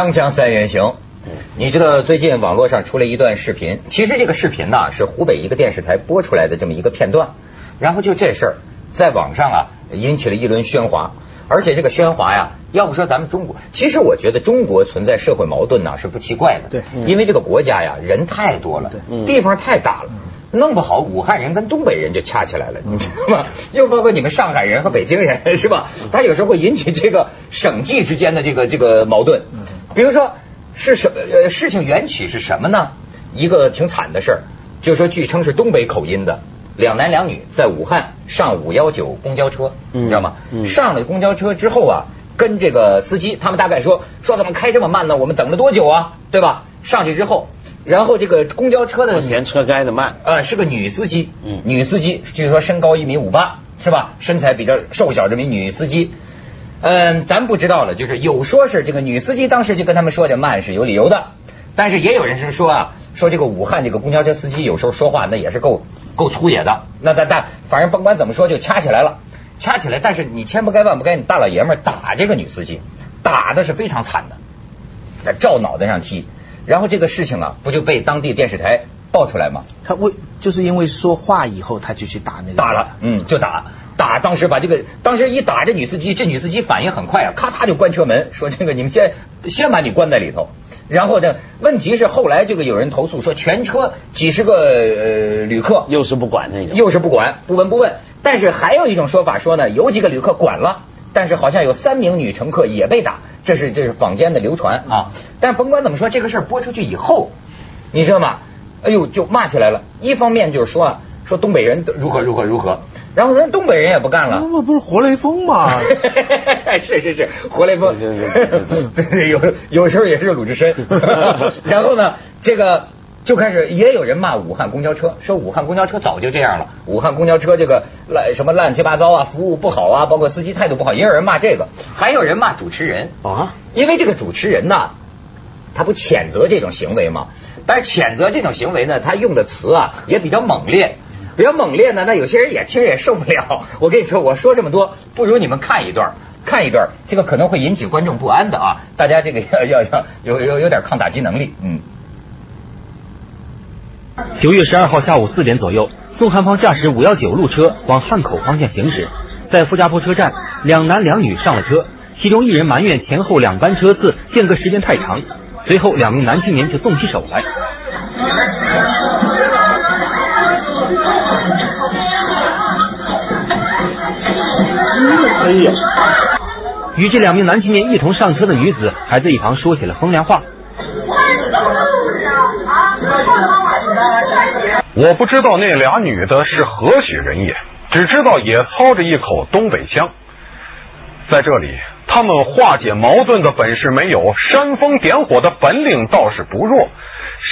锵锵三人行，你知道最近网络上出了一段视频，其实这个视频呢是湖北一个电视台播出来的这么一个片段，然后就这事儿在网上啊引起了一轮喧哗，而且这个喧哗呀，要不说咱们中国，其实我觉得中国存在社会矛盾呢是不奇怪的，对，因为这个国家呀人太多了，对，地方太大了。弄不好武汉人跟东北人就掐起来了，你知道吗？又包括你们上海人和北京人，是吧？他有时候会引起这个省际之间的这个这个矛盾。比如说是什呃事情缘起是什么呢？一个挺惨的事儿，就说据称是东北口音的两男两女在武汉上五幺九公交车，你知道吗？上了公交车之后啊，跟这个司机他们大概说说怎么开这么慢呢？我们等了多久啊？对吧？上去之后。然后这个公交车的嫌车开的慢，呃，是个女司机，嗯，女司机据说身高一米五八，是吧？身材比较瘦小，这名女司机，嗯，咱不知道了，就是有说是这个女司机当时就跟他们说这慢是有理由的，但是也有人是说啊，说这个武汉这个公交车司机有时候说话那也是够够粗野的，那但但反正甭管怎么说就掐起来了，掐起来，但是你千不该万不该，你大老爷们打这个女司机，打的是非常惨的，在照脑袋上踢。然后这个事情啊，不就被当地电视台爆出来吗？他为就是因为说话以后，他就去打那个打了，嗯，就打打。当时把这个当时一打这女司机，这女司机反应很快啊，咔嚓就关车门，说这个你们先先把你关在里头。然后呢，问题是后来这个有人投诉说，全车几十个呃旅客又是不管那个，又是不管不闻不问。但是还有一种说法说呢，有几个旅客管了。但是好像有三名女乘客也被打，这是这是坊间的流传啊。但是甭管怎么说，这个事儿播出去以后，你知道吗？哎呦，就骂起来了。一方面就是说啊，说东北人如何如何如何，然后人东北人也不干了。那不不是活雷锋吗？是是是，活雷锋。有有时候也是鲁智深。然后呢，这个。就开始也有人骂武汉公交车，说武汉公交车早就这样了，武汉公交车这个乱什么乱七八糟啊，服务不好啊，包括司机态度不好，也有人骂这个，还有人骂主持人啊，因为这个主持人呢，他不谴责这种行为吗？但是谴责这种行为呢，他用的词啊也比较猛烈，比较猛烈呢，那有些人也听也受不了。我跟你说，我说这么多，不如你们看一段，看一段，这个可能会引起观众不安的啊，大家这个要要要有有有点抗打击能力，嗯。九月十二号下午四点左右，宋汉芳驾驶五幺九路车往汉口方向行驶，在傅家坡车站，两男两女上了车，其中一人埋怨前后两班车次间隔时间太长，随后两名男青年就动起手来。与这两名男青年一同上车的女子还在一旁说起了风凉话。我不知道那俩女的是何许人也，只知道也操着一口东北腔。在这里，他们化解矛盾的本事没有，煽风点火的本领倒是不弱。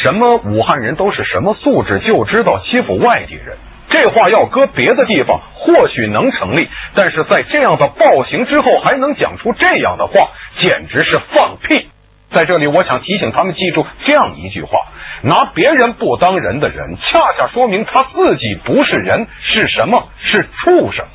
什么武汉人都是什么素质，就知道欺负外地人。这话要搁别的地方或许能成立，但是在这样的暴行之后还能讲出这样的话，简直是放屁。在这里，我想提醒他们记住这样一句话。拿别人不当人的人，恰恰说明他自己不是人，是什么？是畜生。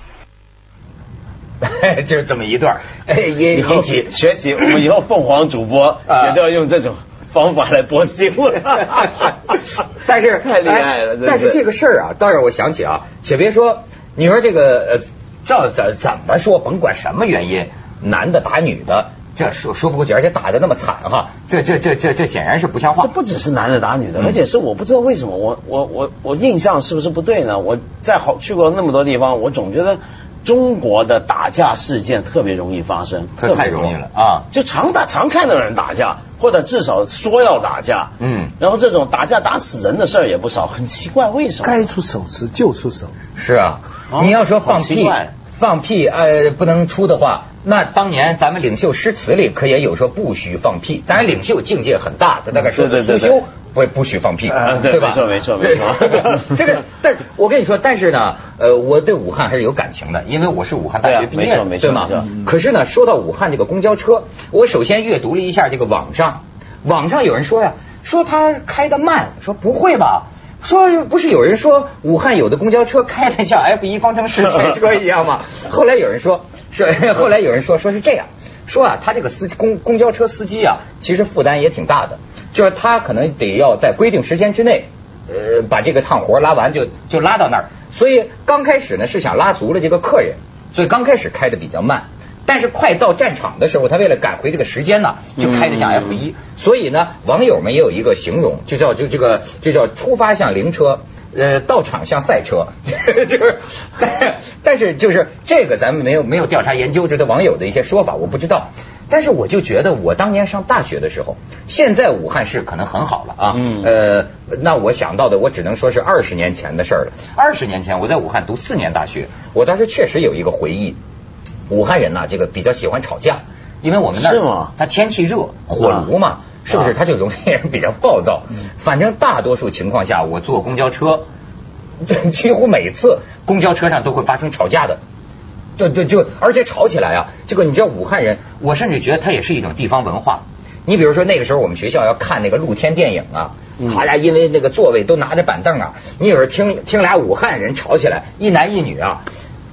就这么一段，哎，引引起学习。我们以后凤凰主播也都要用这种方法来播新闻。但是 太厉害了，但是这个事儿啊，倒让我想起啊，且别说，你说这个呃，照怎怎么说，甭管什么原因，男的打女的。这说说不过去，而且打的那么惨哈，这这这这这显然是不像话。这不只是男的打女的，而且是我不知道为什么，我我我我印象是不是不对呢？我在好去过那么多地方，我总觉得中国的打架事件特别容易发生，特太容易了啊！就常打常看到人打架，或者至少说要打架，嗯，然后这种打架打死人的事儿也不少，很奇怪，为什么？该出手时就出手，是啊，你要说放屁。放屁，呃，不能出的话，那当年咱们领袖诗词里可也有说不许放屁。当然，领袖境界很大，他大概说不修不不许放屁，对吧？没错，没错，没错。这个，但我跟你说，但是呢，呃，我对武汉还是有感情的，因为我是武汉大学毕业，对吗？可是呢，说到武汉这个公交车，我首先阅读了一下这个网上，网上有人说呀，说他开的慢，说不会吧？说不是有人说武汉有的公交车开的像 F 一方程式赛车一样吗？后来有人说说，后来有人说说是这样，说啊，他这个司公公交车司机啊，其实负担也挺大的，就是他可能得要在规定时间之内，呃，把这个趟活拉完就就拉到那儿。所以刚开始呢是想拉足了这个客人，所以刚开始开的比较慢。但是快到战场的时候，他为了赶回这个时间呢，就开得像 F 一。所以呢，网友们也有一个形容，就叫就这个就叫出发像灵车，呃，到场像赛车，就是，但 但是就是这个咱们没有没有调查研究，这个网友的一些说法我不知道。但是我就觉得我当年上大学的时候，现在武汉市可能很好了啊，嗯呃，那我想到的我只能说是二十年前的事儿了。二十年前我在武汉读四年大学，我当时确实有一个回忆。武汉人呐，这个比较喜欢吵架，因为我们那儿他天气热，火炉嘛，是不是他就容易比较暴躁？反正大多数情况下，我坐公交车，几乎每次公交车上都会发生吵架的。对对，就而且吵起来啊，这个你知道武汉人，我甚至觉得他也是一种地方文化。你比如说那个时候我们学校要看那个露天电影啊，他俩因为那个座位都拿着板凳啊，你有时候听听俩武汉人吵起来，一男一女啊。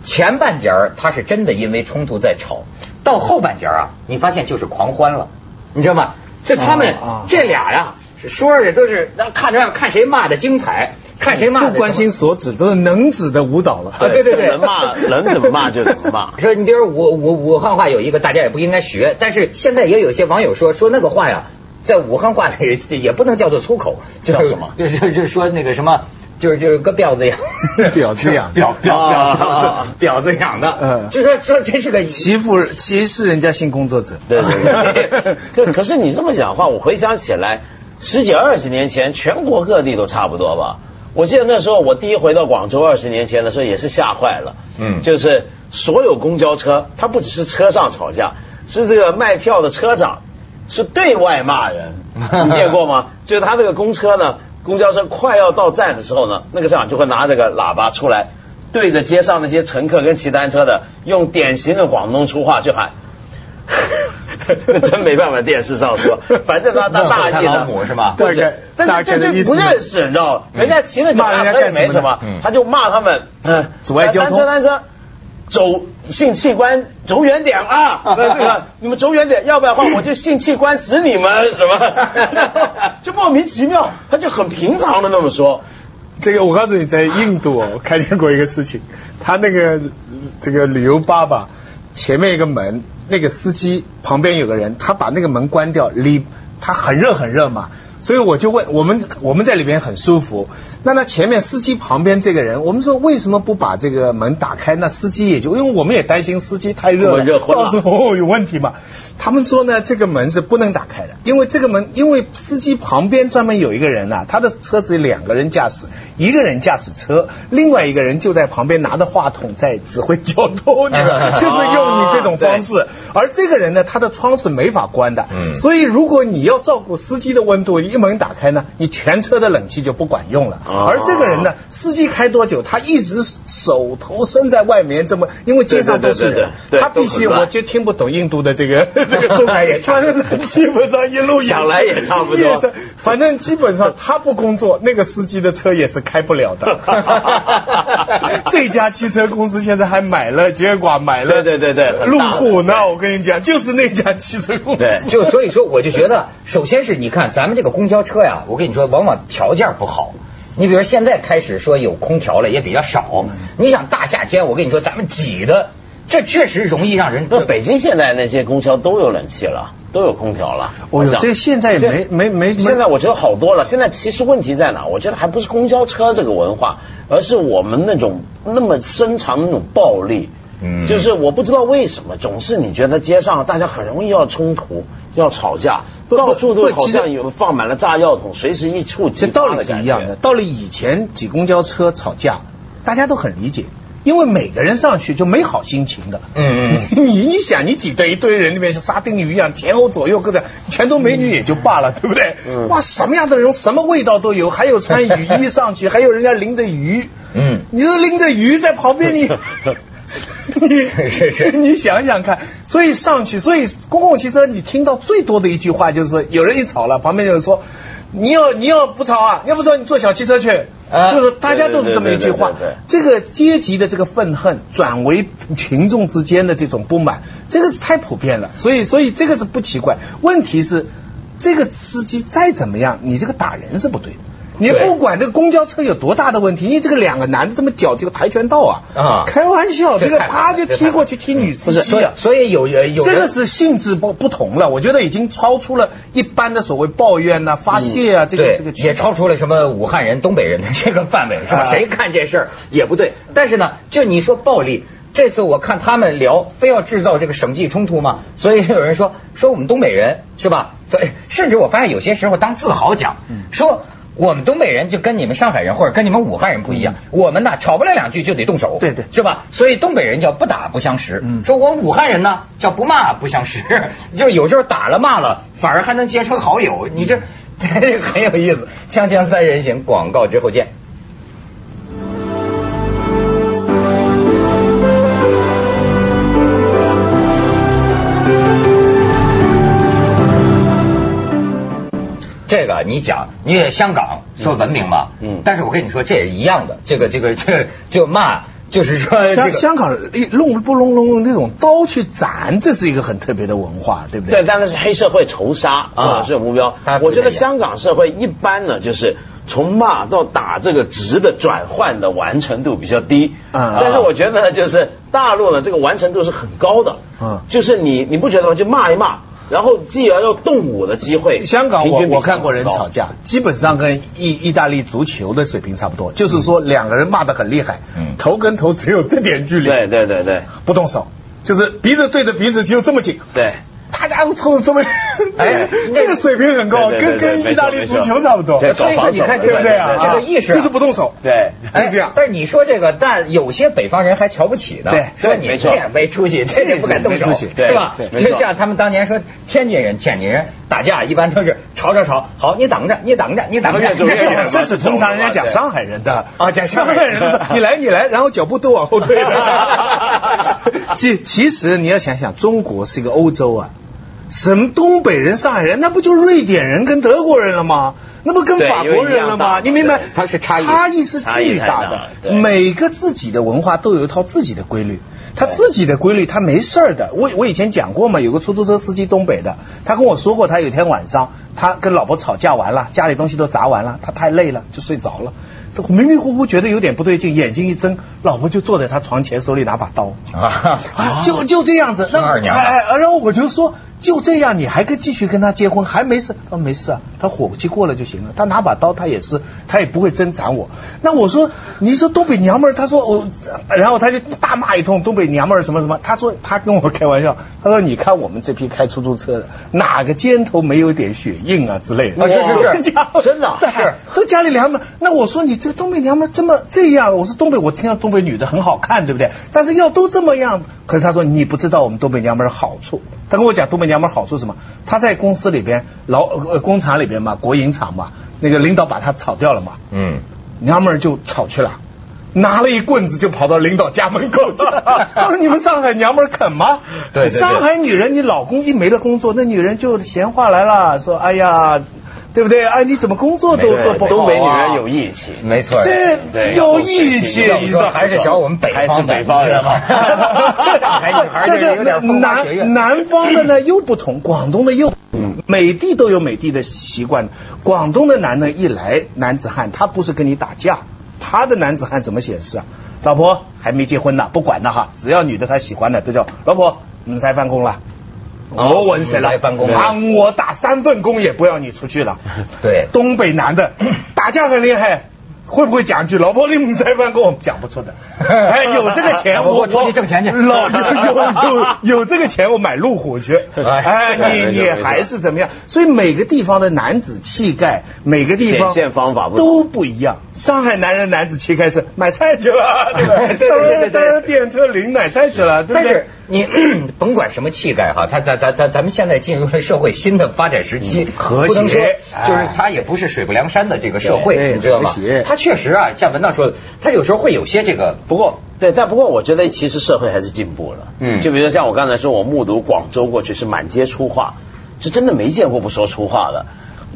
前半截儿他是真的因为冲突在吵，到后半截儿啊，你发现就是狂欢了，你知道吗？就他们这俩呀，说的都是那看着看谁骂的精彩，看谁骂的不关心所指，都是能指的舞蹈了。啊，对对对，能骂能怎么骂就怎么骂。说 你比如武武武汉话有一个大家也不应该学，但是现在也有些网友说说那个话呀，在武汉话里也不能叫做粗口，叫什么？就是就是说那个什么。就是就是个婊子养，婊子养，婊婊 婊子婊子养的，嗯，就说说这是个欺负歧视人家性工作者，对对对。可可是你这么讲话，我回想起来，十几二十年前，全国各地都差不多吧。我记得那时候我第一回到广州，二十年前的时候也是吓坏了，嗯，就是所有公交车，它不只是车上吵架，是这个卖票的车长是对外骂人，你见过吗？就是他这个公车呢。公交车快要到站的时候呢，那个车长就会拿这个喇叭出来，对着街上那些乘客跟骑单车的，用典型的广东粗话去喊，真没办法，电视上说，反正他他大意的，是吧？对，但是这就不认识，你知道吗？人家骑的脚踏车也没什么，他就骂他们，嗯，阻碍交通，单车单车。走性器官走远点啊！那这个你们走远点，要不然的话我就性器官死你们什么？就莫名其妙，他就很平常的那么说。这个我告诉你，在印度我看见过一个事情，他那个这个旅游巴吧，前面一个门，那个司机旁边有个人，他把那个门关掉，里他很热很热嘛。所以我就问我们，我们在里边很舒服。那那前面司机旁边这个人，我们说为什么不把这个门打开？那司机也就因为我们也担心司机太热了，到时候有问题嘛。他们说呢，这个门是不能打开的，因为这个门，因为司机旁边专门有一个人呐，他的车子两个人驾驶，一个人驾驶车，另外一个人就在旁边拿着话筒在指挥交通，就是用你这种方式。而这个人呢，他的窗是没法关的，所以如果你要照顾司机的温度。一门打开呢，你全车的冷气就不管用了。而这个人呢，司机开多久，他一直手头伸在外面，这么因为街上都是人，他必须我就听不懂印度的这个这个动态也穿的基本上一路 想来也差不多，反正基本上他不工作，那个司机的车也是开不了的。这家汽车公司现在还买了捷果，买了对对对路虎呢。我跟你讲，就是那家汽车公司。对，就所以说，我就觉得，首先是你看咱们这个公。公交车呀，我跟你说，往往条件不好。你比如现在开始说有空调了，也比较少。你想大夏天，我跟你说，咱们挤的，这确实容易让人。北京现在那些公交都有冷气了，都有空调了。哦哟，这现在没没没，现在我觉得好多了。现在其实问题在哪？我觉得还不是公交车这个文化，而是我们那种那么深长的那种暴力。嗯，就是我不知道为什么，总是你觉得街上大家很容易要冲突、要吵架，到处都好像有放满了炸药桶，随时一触即发的是一样的。到了以前挤公交车吵架，大家都很理解，因为每个人上去就没好心情的。嗯嗯，你 你想，你挤在一堆人里面像沙丁鱼一样，前后左右各种全都美女也就罢了，对不对？嗯。哇，什么样的人，什么味道都有，还有穿雨衣上去，还有人家淋着雨。嗯。你说淋着雨在旁边，你。你是是你想想看，所以上去，所以公共汽车你听到最多的一句话就是说，有人一吵了，旁边有人说。你要你要不吵啊？你要不吵，你坐小汽车去。就是大家都是这么一句话。这个阶级的这个愤恨转为群众之间的这种不满，这个是太普遍了。所以所以这个是不奇怪。问题是这个司机再怎么样，你这个打人是不对的。你不管这个公交车有多大的问题，你这个两个男的这么搅这个跆拳道啊，啊，开玩笑，这个啪就踢过去踢女司机啊，所以有有这个是性质不不同了，我觉得已经超出了一般的所谓抱怨呐、发泄啊，这个这个也超出了什么武汉人、东北人的这个范围，是吧？谁看这事儿也不对。但是呢，就你说暴力，这次我看他们聊，非要制造这个省际冲突嘛，所以有人说说我们东北人是吧？所以甚至我发现有些时候当自豪讲，说。我们东北人就跟你们上海人或者跟你们武汉人不一样，我们呢吵不了两句就得动手，对对，是吧？所以东北人叫不打不相识，说我武汉人呢叫不骂不相识，就有时候打了骂了反而还能结成好友，你这 很有意思。锵锵三人行，广告之后见。这个你讲，因为香港说文明嘛，嗯，但是我跟你说这也一样的，这个这个 这就骂，就是说香香港弄不弄弄那种刀去斩，这是一个很特别的文化，对不对？对，但那是黑社会仇杀啊，是目标。我觉得香港社会一般呢，就是从骂到打这个值的转换的完成度比较低，嗯，但是我觉得呢，就是大陆呢这个完成度是很高的，嗯，就是你你不觉得吗？就骂一骂。然后既然要动武的机会，香港我我看过人吵架，基本上跟意意大利足球的水平差不多，就是说两个人骂得很厉害，头跟头只有这点距离，对对对对，不动手，就是鼻子对着鼻子就这么近，对。大家都凑这么，哎，这个水平很高，跟跟意大利足球差不多。所以说你看对不对啊？这个意识就是不动手。对，是这样。但是你说这个，但有些北方人还瞧不起呢。对，说你这没出息，这也不敢动手，是吧？就像他们当年说天津人、天津人打架，一般都是吵吵吵，好，你等着，你等着，你等着。这是通常人家讲上海人的啊，讲上海人的，你来你来，然后脚步都往后退的。其其实你要想想，中国是一个欧洲啊。什么东北人、上海人，那不就瑞典人跟德国人了吗？那不跟法国人了吗？你明白？它是差异，差异是巨大的。每个自己的文化都有一套自己的规律，他自己的规律，他没事儿的。我我以前讲过嘛，有个出租车司机东北的，他跟我说过，他有一天晚上他跟老婆吵架完了，家里东西都砸完了，他太累了就睡着了，迷迷糊糊觉得有点不对劲，眼睛一睁，老婆就坐在他床前，手里拿把刀啊，就就这样子。那二娘，哎，然后我就说。就这样，你还跟继续跟他结婚，还没事？他说没事啊，他火气过了就行了。他拿把刀，他也是，他也不会真斩我。那我说，你说东北娘们儿，他说我，然后他就大骂一通东北娘们儿什么什么。他说他跟我开玩笑，他说你看我们这批开出租车的，哪个肩头没有点血印啊之类的？是是是，真的，是都家里娘们。那我说你这个东北娘们这么这样，我说东北，我听到东北女的很好看，对不对？但是要都这么样，可是他说你不知道我们东北娘们的好处。他跟我讲东北。娘们好处什么？他在公司里边老呃工厂里边嘛，国营厂嘛，那个领导把他炒掉了嘛，嗯，娘们儿就吵去了，拿了一棍子就跑到领导家门口去 说：“你们上海娘们儿肯吗？对，上海女人，你老公一没了工作，那女人就闲话来了，说哎呀。”对不对？哎，你怎么工作都做不好？东北女人有义气，没错。这有义气，你说还是小我们北方，还是北方人吗？上海女孩就是有点南南方的呢又不同，广东的又，每地都有每地的习惯。广东的男的一来男子汉，他不是跟你打架，他的男子汉怎么显示啊？老婆还没结婚呢，不管了哈，只要女的他喜欢的都叫老婆，你才翻工了。我稳死了，帮我打三份工也不要你出去了。对，东北男的 打架很厉害，会不会讲句老婆你们三份工讲不出的。哎，有这个钱我我出去挣钱去。老有有有这个钱我买路虎去。哎，你你还是怎么样？所以每个地方的男子气概，每个地方显现方法都不一样。上海男人男子气概是买菜去了，对对对对对，电车领买菜去了，对不对？你 甭管什么气概哈，他咱咱咱咱们现在进入了社会新的发展时期，和谐就是他也不是水泊梁山的这个社会，你知道吗和谐？它确实啊，像文道说的，他有时候会有些这个不过，对，但不过我觉得其实社会还是进步了。嗯就比如说像我刚才说，我目睹广州过去是满街粗话，是真的没见过不说粗话的。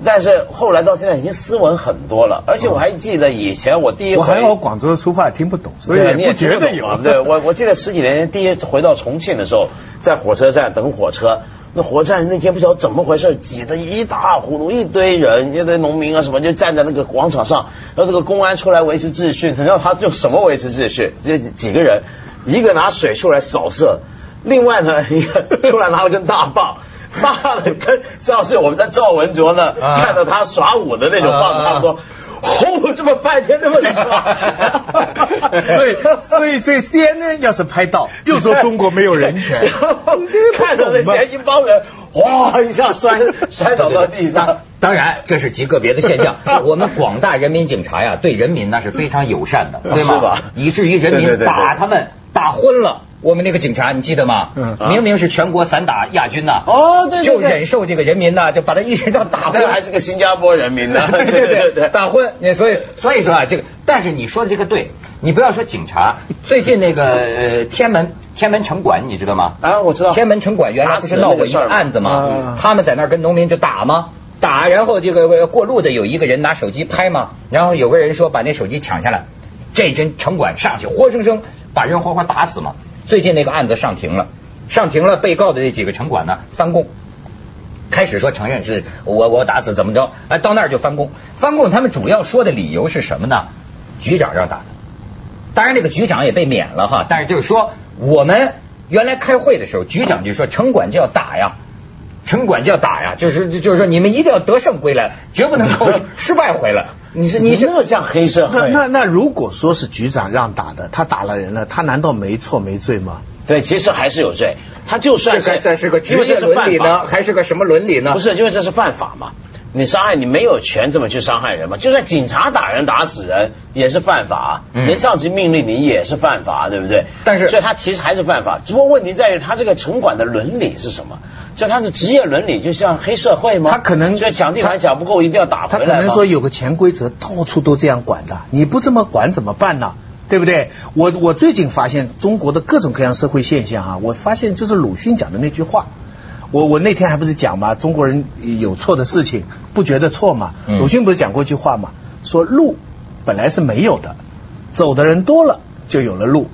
但是后来到现在已经斯文很多了，而且我还记得以前我第一回，我还有广州的粗话听不懂，所以对，你也也不觉得有。对我，我记得十几年前第一回到重庆的时候，在火车站等火车，那火车站那天不晓得怎么回事，挤得一塌糊涂，一堆人，一堆农民啊什么，就站在那个广场上，然后这个公安出来维持秩序，你知道他用什么维持秩序？这几个人，一个拿水出来扫射，另外呢一个出来拿了根大棒。大的跟像是我们在赵文卓那、啊看到他耍武的那种棒子差不多，轰这么半天那么耍，所以所以所以 CNN 要是拍到，又说中国没有人权，看到那嫌疑帮人，哇一下摔摔倒到地上。当然，这是极个别的现象。我们广大人民警察呀，对人民那是非常友善的，对吗？是吧以至于人民对对对对打他们打昏了。我们那个警察，你记得吗？嗯明明是全国散打亚军呐，哦对对对就忍受这个人民呐，就把他一直到打昏那个。还是个新加坡人民呢，对对对，打昏。你所以所以说啊，这个，但是你说的这个对，你不要说警察，最近那个呃天门天门城管你知道吗？啊，我知道。天门城管原来不是闹过一个案子吗啊？他们在那儿跟农民就打吗？打，然后这个过路的有一个人拿手机拍嘛，然后有个人说把那手机抢下来，这真城管上去活生生把人活活打死嘛。最近那个案子上庭了，上庭了，被告的那几个城管呢翻供，开始说承认是我我打死怎么着，哎，到那儿就翻供，翻供他们主要说的理由是什么呢？局长让打的，当然那个局长也被免了哈，但是就是说我们原来开会的时候，局长就说城管就要打呀。城管就要打呀，就是就是说你们一定要得胜归来，绝不能够 失败回来。你是你你这这么像黑社那会？那那那如果说是局长让打的，他打了人了，他难道没错没罪吗？对，其实还是有罪。他就算是这算是个职业因为这是伦理呢，犯法还是个什么伦理呢？不是，因为这是犯法嘛。你伤害你没有权这么去伤害人嘛？就算警察打人打死人也是犯法，嗯连上级命令你也是犯法，对不对？但是所以他其实还是犯法，只不过问题在于他这个城管的伦理是什么？就他的职业伦理就像黑社会吗？他可能所以抢地盘抢不够一定要打他回来他可能说有个潜规则，到处都这样管的，你不这么管怎么办呢？对不对？我我最近发现中国的各种各样社会现象啊，我发现就是鲁迅讲的那句话。我我那天还不是讲嘛，中国人有错的事情不觉得错嘛？嗯鲁迅不是讲过一句话嘛，说路本来是没有的，走的人多了就有了路。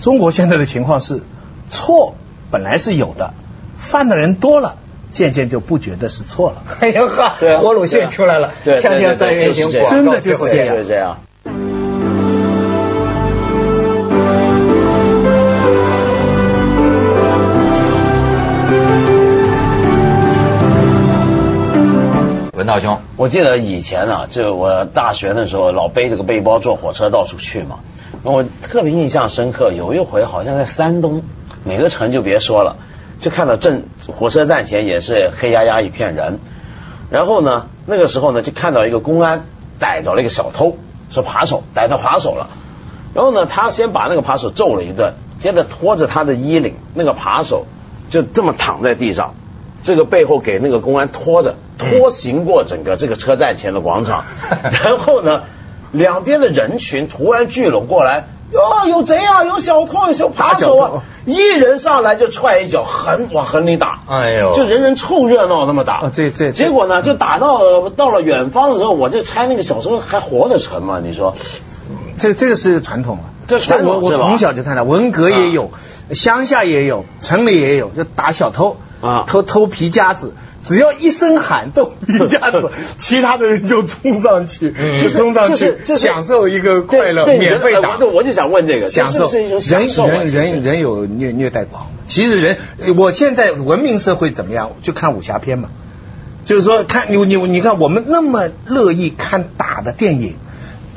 中国现在的情况是，错本来是有的，犯的人多了，渐渐就不觉得是错了。哎呀呵，对啊活鲁迅出来了，对，锵锵三人行，真的就是这样就是这样。文道兄，我记得以前啊，就我大学的时候，老背着个背包坐火车到处去嘛。我特别印象深刻，有一回好像在山东，哪个城就别说了，就看到正火车站前也是黑压压一片人。然后呢，那个时候呢，就看到一个公安逮着了一个小偷，说扒手，逮到扒手了。然后呢，他先把那个扒手揍了一顿，接着拖着他的衣领，那个扒手就这么躺在地上，这个背后给那个公安拖着，拖行过整个这个车站前的广场。然后呢，两边的人群突然聚拢过来，哟，有贼啊，有小偷，有小扒手啊一人上来就踹一脚，狠往狠里打。哎呦就人人凑热闹那么打。哦这这结果呢，就打到到了远方的时候，我就猜那个小时候还活得成吗？你说？这这个是传统啊，这传统我从小就看到，文革也有，乡下也有，城里也有，就打小偷啊偷偷皮夹子。只要一声喊动一下子，其他的人就冲上去，就冲上去，这是享受一个快乐，免费打我。就想问这个，享受是一种享人？人人人有虐虐待狂，其实人我现在文明社会怎么样？就看武侠片嘛，就是说看你你你看我们那么乐意看打的电影。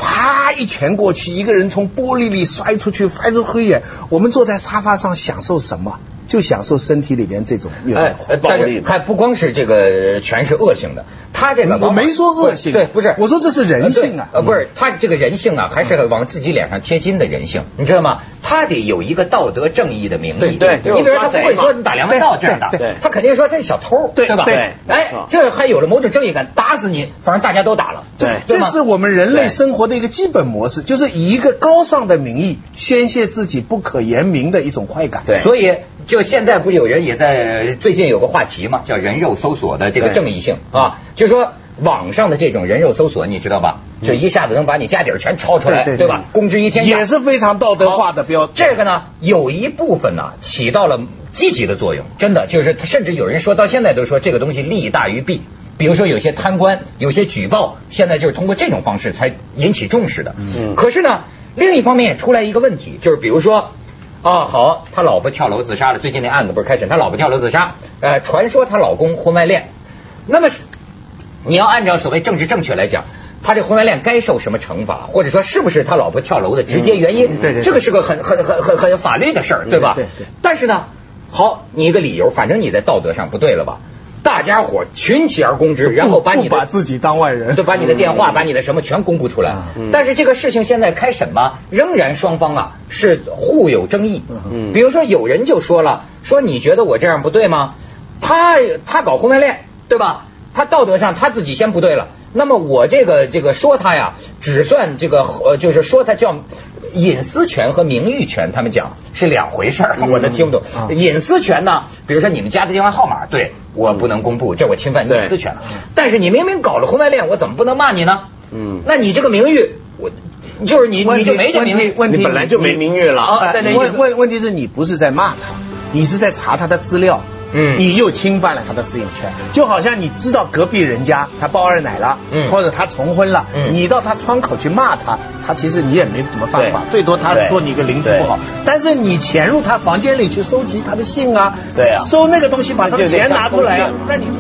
啪一拳过去，一个人从玻璃里摔出去，摔出黑眼。我们坐在沙发上享受什么？就享受身体里边这种虐待狂。哎，但是还不光是这个全是恶性的，他他这个我没说恶性，对，不是，我说这是人性啊，呃，不是，他这个人性啊，还是往自己脸上贴金的人性，你知道吗？他得有一个道德正义的名义，对，你比如说他不会说你打梁文道这样的，对，他肯定说这是小偷，对吧？对，哎，这还有了某种正义感，打死你，反正大家都打了，对，这是我们人类生活的一个基本模式，就是以一个高尚的名义宣泄自己不可言明的一种快感，对，所以就现在不有人也在最近有个话题嘛，叫人肉搜索的这个正义性啊，就说。网上的这种人肉搜索，你知道吧？就一下子能把你家底儿全抄出来，对吧？公之于天下，也是非常道德化的标。这个呢，有一部分呢起到了积极的作用，真的就是，甚至有人说到现在都说这个东西利大于弊。比如说有些贪官，有些举报，现在就是通过这种方式才引起重视的。嗯。可是呢，另一方面也出来一个问题，就是比如说，啊，好，他老婆跳楼自杀了，最近那案子不是开审，他老婆跳楼自杀，呃，传说她老公婚外恋，那么。你要按照所谓政治正确来讲，他这婚外恋该受什么惩罚，或者说是不是他老婆跳楼的直接原因？对对，这个是个很很很很很法律的事儿，对吧？对对。但是呢，好，你一个理由，反正你在道德上不对了吧？大家伙群起而攻之，然后把你把自己当外人，就把你的电话、把你的什么全公布出来。但是这个事情现在开审嘛，仍然双方啊是互有争议。嗯。比如说有人就说了，说你觉得我这样不对吗？他他搞婚外恋，对吧？他道德上他自己先不对了，那么我这个这个说他呀，只算这个呃，就是说他叫隐私权和名誉权，他们讲是两回事儿，我都听不懂。隐私权呢，比如说你们家的电话号码，对我不能公布，这我侵犯你隐私权了。但是你明明搞了婚外恋，我怎么不能骂你呢？嗯，那你这个名誉，我就是你你就没这名誉，问题本来就没名誉了啊。问问问题是你不是在骂他，你是在查他的资料。嗯，你又侵犯了他的私隐权，就好像你知道隔壁人家他抱二奶了，嗯，或者他重婚了，嗯，你到他窗口去骂他，他其实你也没怎么犯法，最多他做你一个邻居不好，但是你潜入他房间里去收集他的信啊，对啊，收那个东西把他的钱拿出来，那你就。